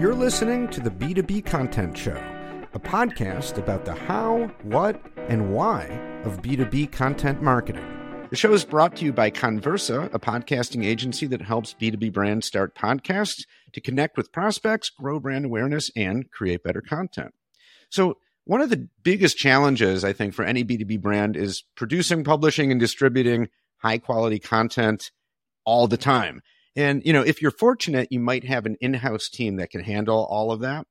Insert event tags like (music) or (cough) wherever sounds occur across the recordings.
You're listening to the B2B Content Show, a podcast about the how, what, and why of B2B content marketing. The show is brought to you by Connversa, a podcasting agency that helps B2B brands start podcasts to connect with prospects, grow brand awareness, and create better content. So, one of the biggest challenges, I think, for any B2B brand is producing, publishing, and distributing high quality content all the time. And, you know, if you're fortunate, you might have an in house team that can handle all of that.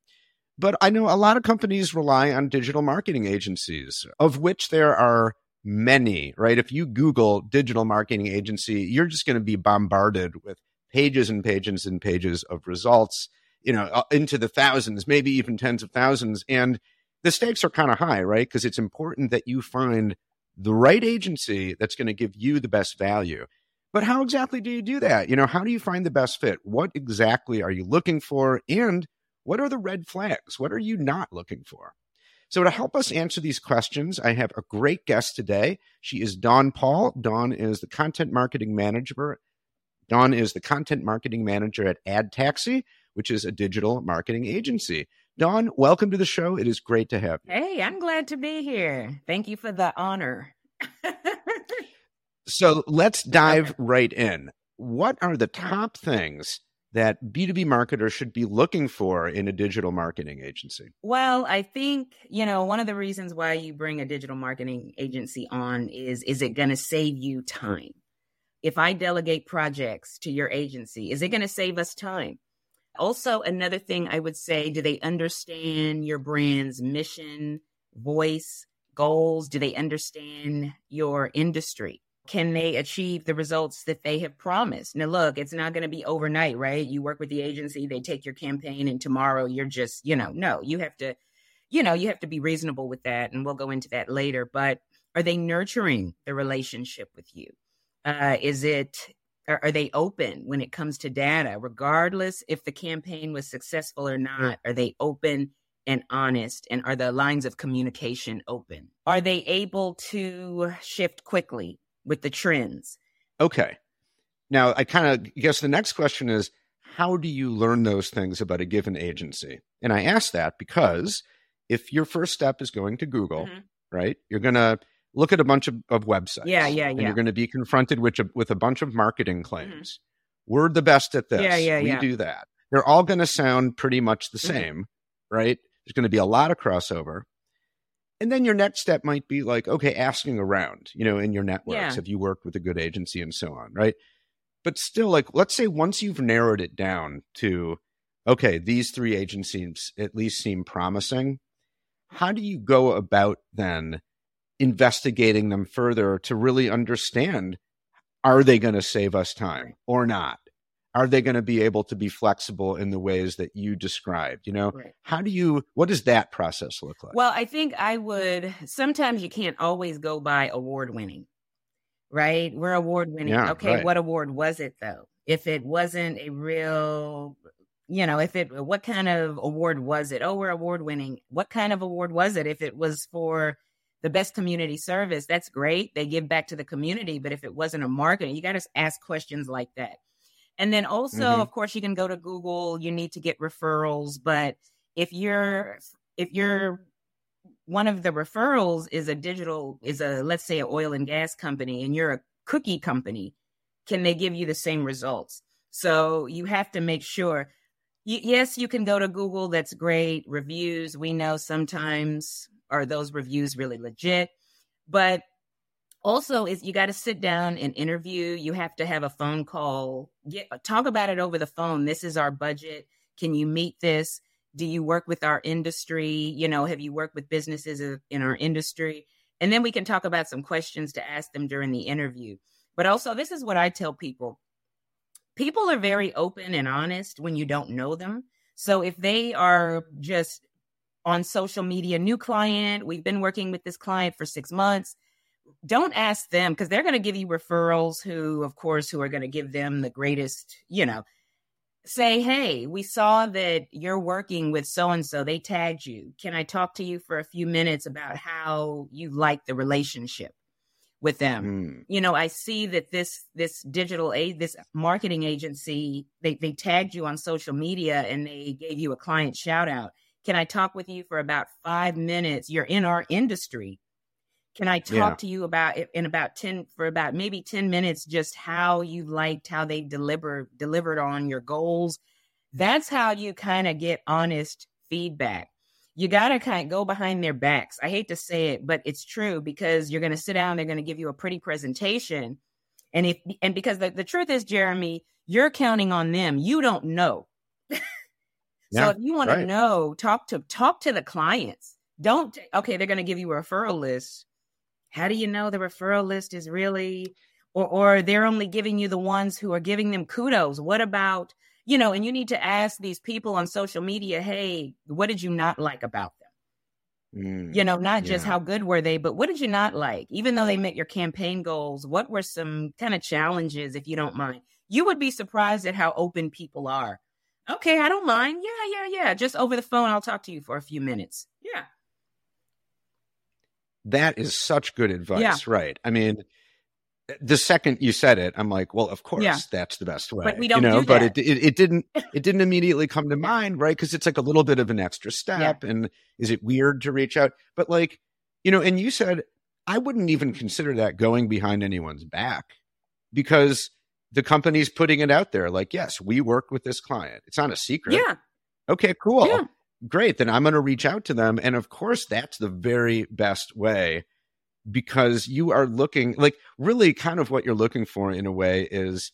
But I know a lot of companies rely on digital marketing agencies, of which there are many, right? If you Google digital marketing agency, you're just going to be bombarded with pages and pages and pages of results, you know, uh, into the thousands, maybe even tens of thousands. And the stakes are kind of high, right? Because it's important that you find the right agency that's going to give you the best value. But how exactly do you do that? You know, how do you find the best fit? What exactly are you looking for? And what are the red flags? What are you not looking for? So, to help us answer these questions, I have a great guest today. She is Dawn Paul. Dawn is the content marketing manager. Dawn is the content marketing manager at AdTaxi, which is a digital marketing agency. Dawn, welcome to the show. It is great to have you. Hey, I'm glad to be here. Thank you for the honor. So, let's dive okay. right in. What are the top things that B2B marketers should be looking for in a digital marketing agency? Well, I think, you know, one of the reasons why you bring a digital marketing agency on is is it going to save you time? If I delegate projects to your agency, is it going to save us time? Also, another thing I would say, do they understand your brand's mission, voice, goals? Do they understand your industry? Can they achieve the results that they have promised? Now, look, it's not going to be overnight, right? You work with the agency, they take your campaign, and tomorrow you're just, you know, no, you have to, you know, you have to be reasonable with that. And we'll go into that later. But are they nurturing the relationship with you? Uh, is it, are, are they open when it comes to data, regardless if the campaign was successful or not? Are they open? and honest? And are the lines of communication open? Are they able to shift quickly with the trends. Okay. Now, I kind of guess the next question is how do you learn those things about a given agency? And I ask that because if your first step is going to Google, mm-hmm. right, you're going to look at a bunch of, of websites. Yeah, yeah, yeah. And you're going to be confronted with a, with a bunch of marketing mm-hmm. claims. Mm-hmm. We're the best at this. Yeah, yeah, we yeah. do that. They're all going to sound pretty much the mm-hmm. same, right? There's going to be a lot of crossover. And then your next step might be like, okay, asking around, you know, in your networks, yeah. have you worked with a good agency and so on, right? But still, like, let's say once you've narrowed it down to, okay, these three agencies at least seem promising, how do you go about then investigating them further to really understand are they going to save us time or not? Are they going to be able to be flexible in the ways that you described you know? Right. how do you what does that process look like? Well i think i would sometimes you can't always go by award winning right? We're award winning yeah, okay right. what award was it though? If it wasn't a real you know if it what kind of award was it? Oh we're award winning what kind of award was it? If it was for the best community service that's great. They give back to the community but if it wasn't a marketing you got to ask questions like that and then also, mm-hmm. of course, you can go to Google. You need to get referrals, but if you're if you're one of the referrals is a digital is a let's say an oil and gas company, and you're a cookie company, can they give you the same results? So you have to make sure. yes, you can go to Google. That's great. Reviews. We know sometimes are those reviews really legit, but also is you got to sit down and interview. You have to have a phone call. Get uh, talk about it over the phone. This is our budget. Can you meet this? Do you work with our industry? You know have you worked with businesses in our industry? And then we can talk about some questions to ask them during the interview. But also this is what i tell people. People are very open and honest when you don't know them. So if they are just on social media new client we've been working with this client for six months don't ask them because they're going to give you referrals who of course who are going to give them the greatest you know say hey we saw that you're working with so and so they tagged you can i talk to you for a few minutes about how you like the relationship with them. Mm. You know, I see that this this digital aid, this marketing agency, they they tagged you on social media and they gave you a client shout out. Can I talk with you for about five minutes? You're in our industry. Can I talk yeah. to you about it in about 10 for about maybe 10 minutes just how you liked how they delivered delivered on your goals? That's how you kind of get honest feedback you got to kind of go behind their backs. I hate to say it, but it's true because you're going to sit down, they're going to give you a pretty presentation. And if and because the, the truth is, Jeremy, you're counting on them. You don't know. (laughs) so yeah, if you want right. to know, talk to talk to the clients. Don't okay, they're going to give you a referral list. How do you know the referral list is really or or they're only giving you the ones who are giving them kudos? What about you know, and you need to ask these people on social media, hey, what did you not like about them? Mm, you know, not just yeah. how good were they, but what did you not like? Even though they met your campaign goals, what were some kind of challenges, if you don't mind? You would be surprised at how open people are. Okay, I don't mind. Yeah, yeah, yeah. Just over the phone, I'll talk to you for a few minutes. Yeah. That is such good advice, yeah. right? I mean, the second you said it, I'm like, well, of course, yeah. that's the best way. But we don't you know, do but it, it, it didn't it didn't immediately come to mind, right? Because it's like a little bit of an extra step, yeah. and is it weird to reach out? But like, you know, and you said I wouldn't even consider that going behind anyone's back because the company's putting it out there. Like, yes, we work with this client. It's not a secret. Yeah. Okay, cool. Yeah. Great. Then I'm going to reach out to them, and of course, that's the very best way because you are looking like really kind of what you're looking for in a way is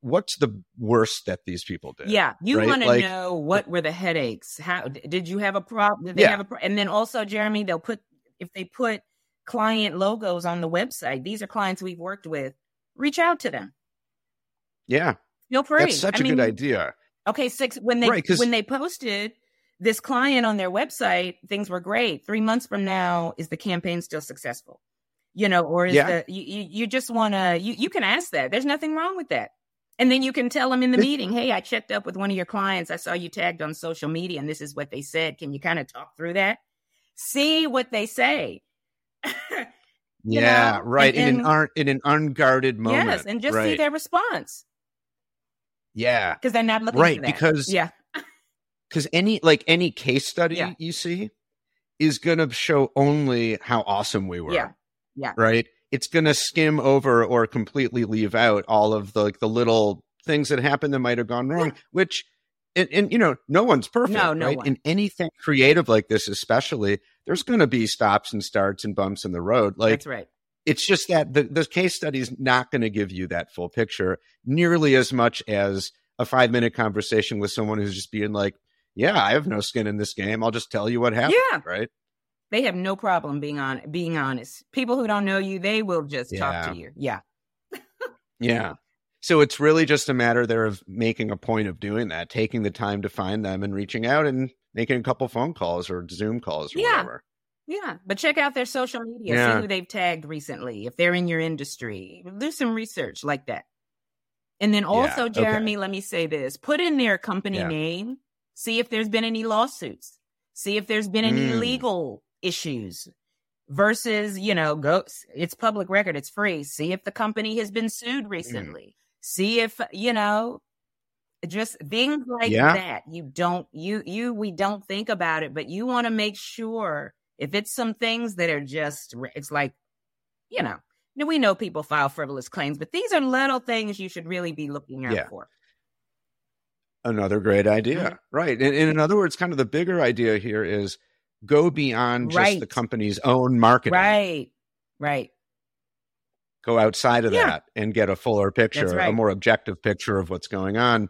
what's the worst that these people did? Yeah, you right? want to like, know what were the headaches? How did you have a problem? Did they yeah. have a pro- and then also Jeremy, they'll put if they put client logos on the website. These are clients we've worked with. Reach out to them. Yeah, feel free. That's such I a mean, good idea. Okay, six when they right, when they posted this client on their website, things were great. Three months from now, is the campaign still successful? You know, or is yeah. the you, you just want to you you can ask that. There's nothing wrong with that. And then you can tell them in the meeting, hey, I checked up with one of your clients. I saw you tagged on social media and this is what they said. Can you kind of talk through that? See what they say. (laughs) yeah, know? right. And, in an un- in an unguarded moment. Yes, and just right. see their response. Yeah. Because they're not looking right, because yeah because any like any case study yeah. you see is going to show only how awesome we were. Yeah. Yeah. Right. It's going to skim over or completely leave out all of the like the little things that happened that might have gone wrong, yeah. which and, and, you know, no one's perfect. No, no right? One. In anything creative like this, especially, there's going to be stops and starts and bumps in the road. Like that's right. It's just that the, the case study is not going to give you that full picture nearly as much as a five minute conversation with someone who's just being like, yeah, I have no skin in this game. I'll just tell you what happened. Yeah. Right. They have no problem being on being honest. People who don't know you, they will just yeah. talk to you. Yeah. (laughs) yeah. So it's really just a matter there of making a point of doing that, taking the time to find them and reaching out and making a couple phone calls or Zoom calls or yeah. whatever. Yeah, but check out their social media. Yeah. See who they've tagged recently. If they're in your industry, do some research like that. And then also, yeah, Jeremy, okay. let me say this: put in their company yeah. name See if there's been any lawsuits. See if there's been any mm. legal issues versus, you know, go, it's public record, it's free. See if the company has been sued mm. recently. Mm. See if, you know, just things like yeah. that. You don't, you, you, we don't think about it, but you want to make sure if it's some things that are just, it's like, you know, we know people file frivolous claims, but these are little things you should really be looking out yeah. for. Another great idea. Mm-hmm. Right. And, and, in other words, kind of the bigger idea here is go beyond right. just the company's own marketing. Right. Right. Go outside of yeah. that and get a fuller picture, right. a more objective picture of what's going on.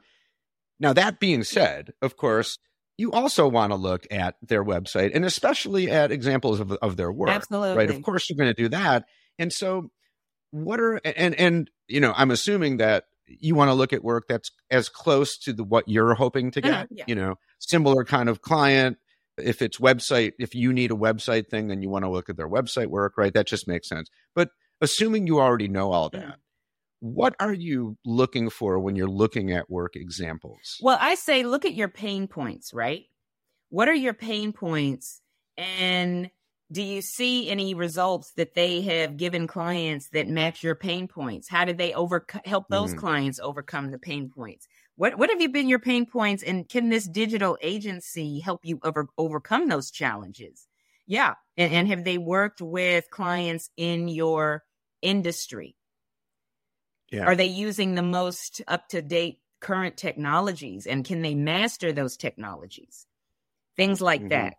Now, that being said, of course, you also want to look at their website and especially at examples of, of their work. Absolutely. Right. Of course, you're going to do that. And so, what are, and, and, you know, I'm assuming that you want to look at work that's as close to the what you're hoping to mm-hmm, get yeah. you know similar kind of client. If it's website if you need a website thing then you want to look at their website work right? That just makes sense. But assuming you already know all that mm-hmm. what are you looking for when you're looking at work examples? Well i say look at your pain points right? What are your pain points? And Do you see any results that they have given clients that match your pain points? How did they over help those mm-hmm. clients overcome the pain points? What what have you been your pain points, and can this digital agency help you over, overcome those challenges? Yeah, and, and have they worked with clients in your industry? Yeah. Are they using the most up to date current technologies, and can they master those technologies? Things like mm-hmm. that.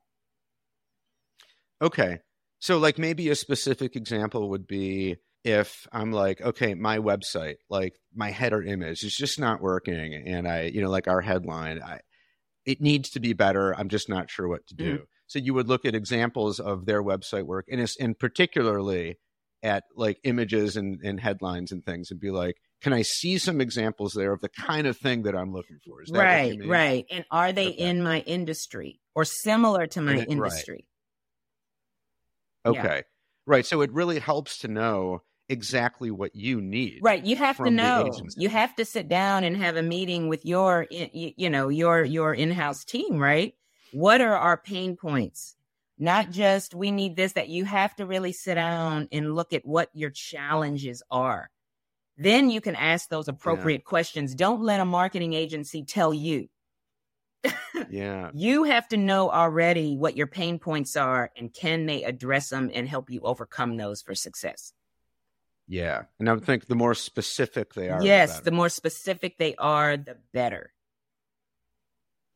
Okay. So, like, maybe a specific example would be if I'm like, okay, my website, like my header image is just not working. And I, you know, like our headline, I, it needs to be better. I'm just not sure what to do. Mm-hmm. So you would look at examples of their website work and, it's, and particularly at like images and, and headlines and things and be like, can I see some examples there of the kind of thing that I'm looking for? right, right. And are they okay. in my industry or similar to my it, industry? Right. Okay. Yeah. Right. So it really helps to know exactly what you need. Right. You have to know. You have to sit down and have a meeting with your you know, your your in-house team, right? What are our pain points? Not just we need this that you have to really sit down and look at what your challenges are. Then you can ask those appropriate yeah. questions. Don't let a marketing agency tell you yeah. (laughs) You have to know already what your pain points are and can they address them and help you overcome those for success. Yeah. And I would think the more specific they are. Yes, the, more specific they are, the better.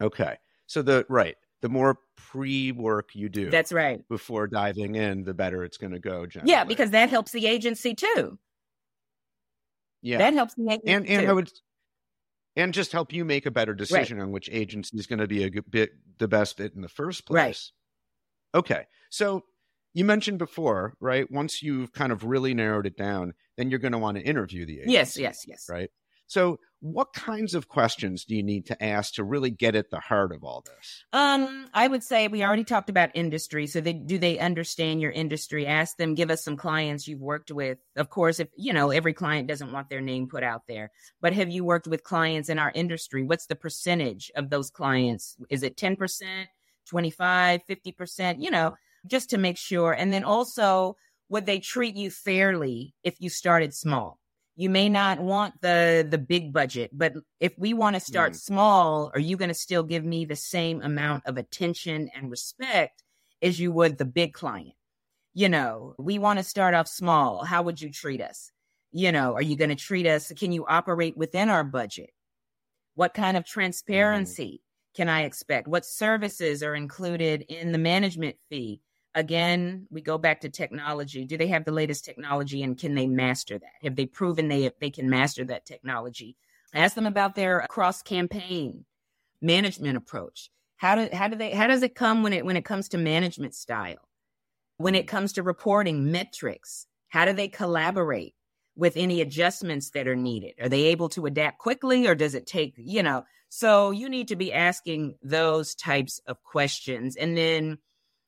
Okay. So the right, the more pre-work you do. That's right. Before diving in, the better it's going to go generally. Yeah, because that helps the agency too. Yeah. That helps the agency And and too. I would and just help you make a better decision right. on which agency is going to be a bit the best fit in the first place. Right. Okay. So you mentioned before, right? Once you've kind of really narrowed it down, then you're going to want to interview the agency. Yes, yes, yes. Right. So, what kinds of questions do you need to ask to really get at the heart of all this? Um, I would say we already talked about industry. So, they, do they understand your industry? Ask them. Give us some clients you've worked with. Of course, if you know every client doesn't want their name put out there, but have you worked with clients in our industry? What's the percentage of those clients? Is it ten percent, twenty five, fifty percent? You know, just to make sure. And then also, would they treat you fairly if you started small? You may not want the the big budget but if we want to start mm. small are you going to still give me the same amount of attention and respect as you would the big client? You know we want to start off small. How would you treat us? You know are you going to treat us can you operate within our budget? What kind of transparency mm. can i expect? What services are included in the management fee again, we go back to technology. Do they have the latest technology and can they master that? Have they proven they they can master that technology? Ask them about their cross campaign management approach. How do how do they how does it come when it when it comes to management style? When it comes to reporting metrics, how do they collaborate with any adjustments that are needed? Are they able to adapt quickly or does it take, you know? So you need to be asking those types of questions. And then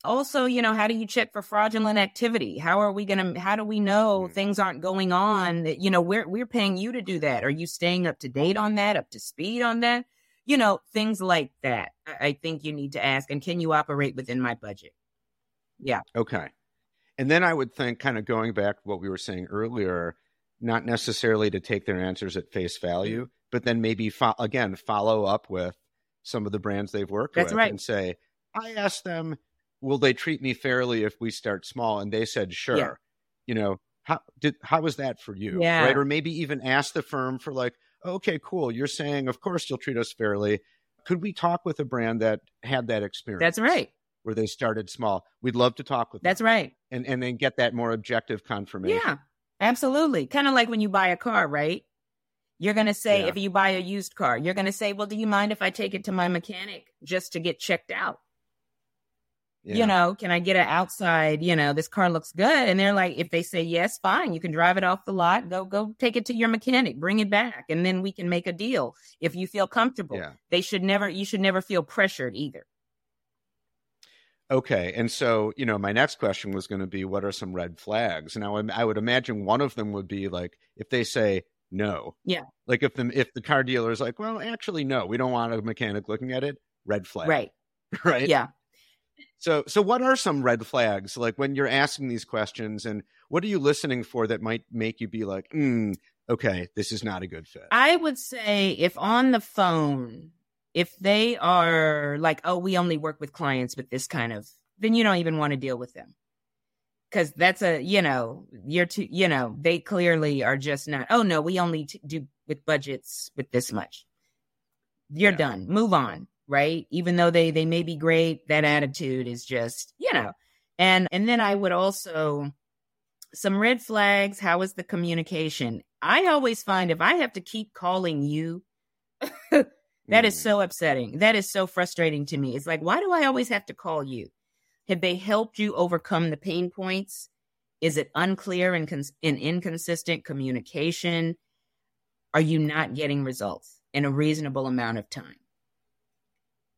also, you know, how do you check for fraudulent activity? How are we going to, how do we know mm. things aren't going on? That, you know, we're, we're paying you to do that. Are you staying up to date on that, up to speed on that? You know, things like that. I, I think you need to ask. And can you operate within my budget? Yeah. Okay. And then I would think, kind of going back to what we were saying earlier, not necessarily to take their answers at face value, mm. but then maybe, fo- again, follow up with some of the brands they've worked That's with right. and say, I asked them, will they treat me fairly if we start small? And they said, sure. Yeah. You know, how did how was that for you? Yeah. Right. Or maybe even ask the firm for like, okay, cool. You're saying, of course you'll treat us fairly. Could we talk with a brand that had that experience? That's right. Where they started small. We'd love to talk with That's them. right. And and then get that more objective confirmation. Yeah. Absolutely. Kind of like when you buy a car, right? You're going to say, yeah. if you buy a used car, you're going to say, well, do you mind if I take it to my mechanic just to get checked out? Yeah. You know, can I get it outside? You know, this car looks good. And they're like, if they say yes, fine, you can drive it off the lot. Go, go take it to your mechanic, bring it back, and then we can make a deal if you feel comfortable. Yeah. They should never, you should never feel pressured either. Okay. And so, you know, my next question was going to be what are some red flags? Now, I would imagine one of them would be like if they say no. Yeah. Like if the if the car dealer is like, well, actually no, we don't want a mechanic looking at it, red flag. Right. (laughs) right? Yeah. So, so what are some red flags like when you're asking these questions, and what are you listening for that might make you be like, mm, okay, this is not a good fit? I would say if on the phone, if they are like, oh, we only work with clients with this kind of, then you don't even want to deal with them. Cause that's a, you know, you're too, you know, they clearly are just not, oh no, we only t- do with budgets with this much. You're yeah. done. Move on right? Even though they they may be great, that attitude is just, you know. And and then I would also some red flags, how is the communication? I always find if I have to keep calling you (laughs) that is mm. so upsetting. That is so frustrating to me. It's like, why do I always have to call you? Have they helped you overcome the pain points? Is it unclear and, cons- and inconsistent communication? Are you not getting results in a reasonable amount of time?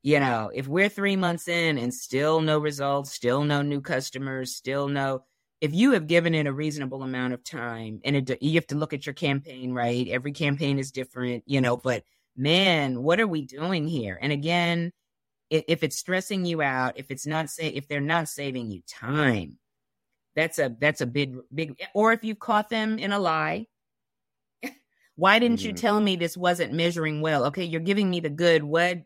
You know, if we're three months in and still no results, still no new customers, still no, if you have given it a reasonable amount of time and it, you have to look at your campaign, right? Every campaign is different, you know, but man, what are we doing here? And again, if it's stressing you out, if it's not say, if they're not saving you time, that's a, that's a big, big, or if you've caught them in a lie, (laughs) why didn't mm-hmm. you tell me this wasn't measuring well? Okay, you're giving me the good. What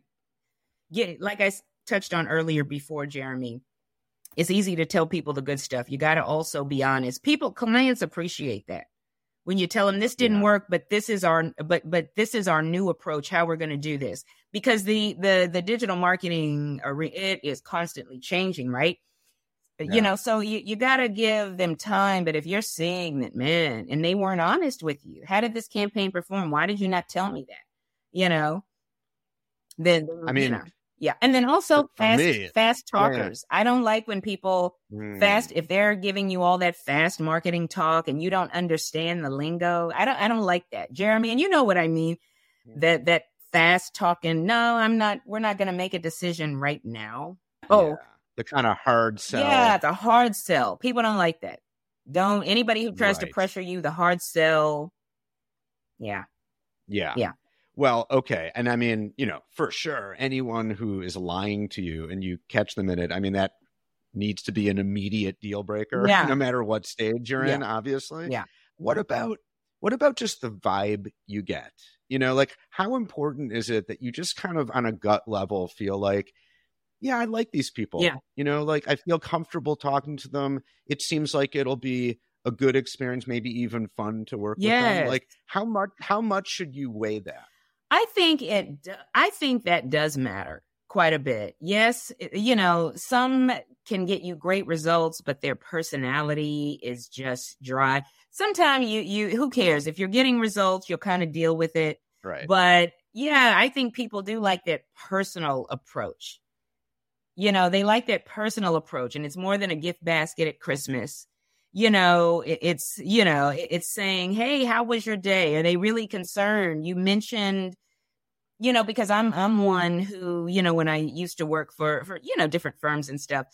get it. like I touched on earlier before, Jeremy. It's easy to tell people the good stuff. You got to also be honest. People, clients appreciate that when you tell them this didn't yeah. work, but this is our but but this is our new approach. How we're going to do this because the the the digital marketing it is constantly changing, right? Uh, yeah. You know, so you, you got to give them time. But if you're seeing that, man, and they weren't honest with you, how did this campaign perform? Why did you not tell me that? You know, then I mean, you know. Yeah. And then also fast fast talkers. Yeah. I don't like when people mm. fast if they're giving you all that fast marketing talk and you don't understand the lingo. I don't I don't like that. Jeremy, and you know what I mean. That that fast talking, no, I'm not we're not gonna make a decision right now. Oh yeah. the kind of hard sell. Yeah, the hard sell. People don't like that. Don't anybody who tries right. to pressure you, the hard sell. Yeah. Yeah. Yeah. Well, okay. And I mean, you know, for sure, anyone who is lying to you and you catch them in it, I mean, that needs to be an immediate deal breaker, (laughs) yeah. no matter what stage you're yeah. in, obviously. Yeah. What about what about just the vibe you get? You know, like how important is it that you just kind of on a gut level feel like, yeah, I like these people. Yeah. You know, like I feel comfortable talking to them. It seems like it'll be a good experience, maybe even fun to work yes. with them. Like how much how much should you weigh that? I think it, I think that does matter quite a bit. Yes, eh, you know, some can get you great results, but their personality is just dry. Sometimes you, you, who cares? If you're getting results, you'll kind of deal with it. Right. But yeah, I think people do like that personal approach. You know, they like that personal approach, and it's more than a gift basket at Christmas you know, it, it's, you know, it, it's saying, Hey, how was your day? Are they really concerned? You mentioned, you know, because I'm, I'm one who, you know, when I used to work for, for, you know, different firms and stuff,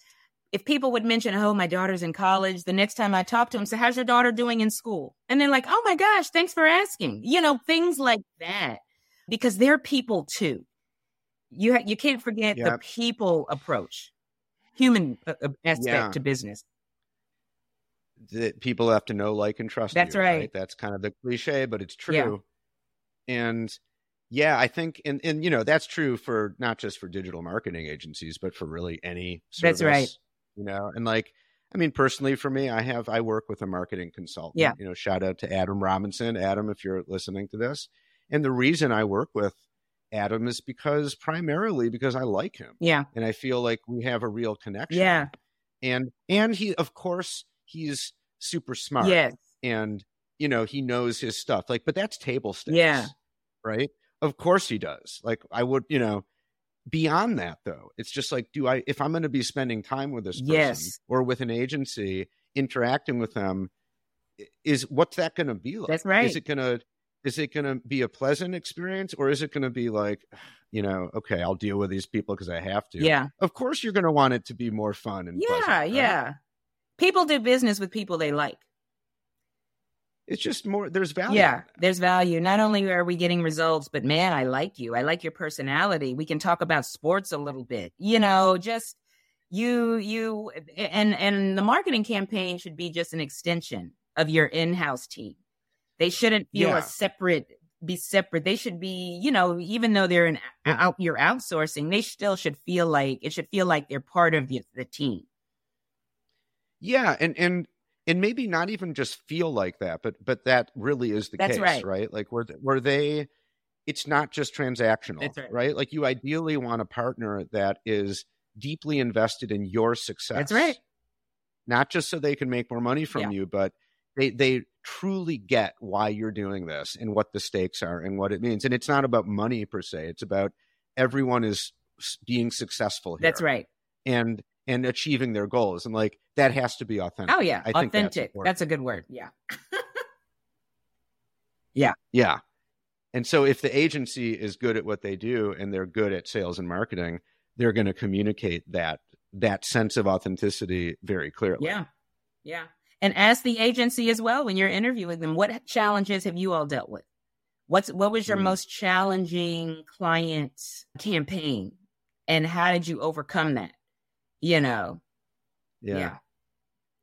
if people would mention, oh, my daughter's in college, the next time I talk to them, say, how's your daughter doing in school? And they're like, oh my gosh, thanks for asking. You know, things like that, because they're people too. You ha- you can't forget yep. the people approach, human uh, uh aspect yeah. to business that people have to know, like, and trust. That's you, right. right. That's kind of the cliche, but it's true. Yeah. And yeah, I think, and and you know, that's true for not just for digital marketing agencies, but for really any. Service, that's right. You know, and like, I mean, personally, for me, I have I work with a marketing consultant. Yeah. You know, shout out to Adam Robinson. Adam, if you're listening to this, and the reason I work with Adam is because primarily because I like him. Yeah. And I feel like we have a real connection. Yeah. And and he of course he's super smart. Yes. And, you know, he knows his stuff. Like, but that's table stakes. Yeah. Right. Of course he does. Like, I would, you know, beyond that though, it's just like, do I, if I'm going to be spending time with this person yes. or with an agency, interacting with them, is what's that going to be like? That's right. Is it going to, is it going to be a pleasant experience or is it going to be like, (sighs) you know, okay, I'll deal with these people because I have to. Yeah. Of course, you're going to want it to be more fun and yeah, pleasant, right? yeah. People do business with people they like. It's just more, there's value. Yeah, there's value. Not only are we getting results, but man, I like you. I like your personality. We can talk about sports a little bit. You know, just, You you and and the marketing campaign should be just an extension of your in-house team. They shouldn't feel yeah. a separate be separate. They should be, you know, even though they're an out you're outsourcing, they still should feel like it should feel like they're part of the, the team. Yeah, and and and maybe not even just feel like that, but but that really is the That's case, right. right? Like where where they it's not just transactional, right. right. Like you ideally want a partner that is deeply invested in your success. That's right. Not just so they can make more money from yeah. you, but they they truly get why you're doing this and what the stakes are and what it means. And it's not about money per se. It's about everyone is being successful here. That's right. And and achieving their goals. And like that has to be authentic. Oh yeah, I authentic. That's, that's, a good word. Yeah. (laughs) yeah. Yeah. And so if the agency is good at what they do and they're good at sales and marketing, they're going to communicate that that sense of authenticity very clearly. Yeah. Yeah. And ask the agency as well when you're interviewing them, what challenges have you all dealt with? What's what was your mm. most challenging client campaign? And how did you overcome that? You know. Yeah. yeah.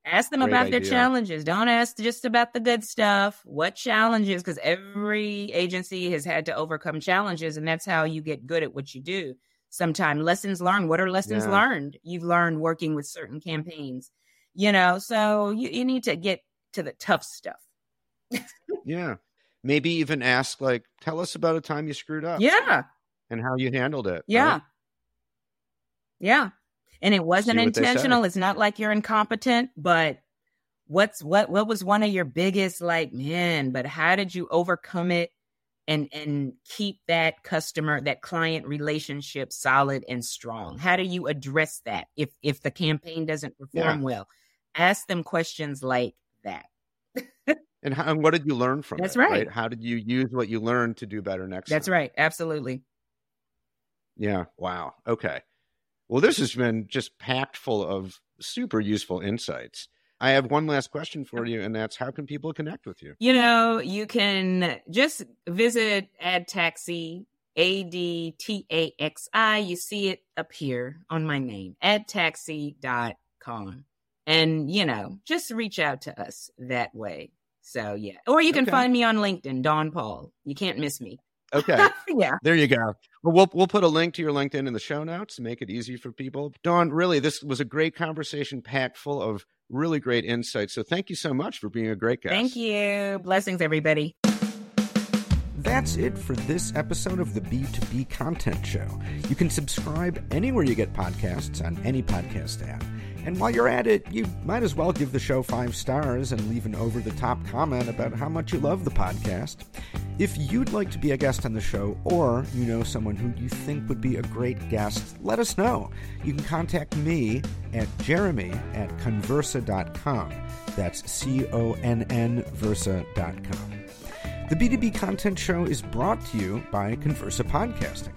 Ask them Great about idea. their challenges. Don't ask just about the good stuff. What challenges? Because every agency has had to overcome challenges, and that's how you get good at what you do. Sometimes lessons learned. What are lessons yeah. learned? You've learned working with certain campaigns, you know. So you, you need to get to the tough stuff. (laughs) yeah, maybe even ask like, tell us about a time you screwed up. Yeah, and how you handled it. Yeah, right? yeah and it wasn't intentional. It's not like you're incompetent, but what's what what was one of your biggest like, man, but how did you overcome it and and keep that customer, that client relationship solid and strong? How do you address that if if the campaign doesn't perform yeah. well? Ask them questions like that. (laughs) and, how, and what did you learn from That's it, right. right. How did you use what you learned to do better next That's time? right. Absolutely. Yeah. Wow. Okay. Well, this has been just packed full of super useful insights. I have one last question for you, and that's how can people connect with you? You know, you can just visit AdTaxi, A D T A X I. You see it up here on my name, adtaxi.com. And, you know, just reach out to us that way. So, yeah. Or you can okay. find me on LinkedIn, Dawn Paul. You can't miss me. Okay. (laughs) yeah. There you go. Well, we'll we'll put a link to your LinkedIn in the show notes to make it easy for people. Dawn, really, this was a great conversation packed full of really great insights. So thank you so much for being a great guest. Thank you. Blessings, everybody. That's it for this episode of the B2B Content Show. You can subscribe anywhere you get podcasts on any podcast app. And while you're at it, you might as well give the show five stars and leave an over the top comment about how much you love the podcast. If you'd like to be a guest on the show, or you know someone who you think would be a great guest, let us know. You can contact me at jeremy at connversa.com. That's C O N N Versa.com. The B2B Content Show is brought to you by Connversa Podcasting.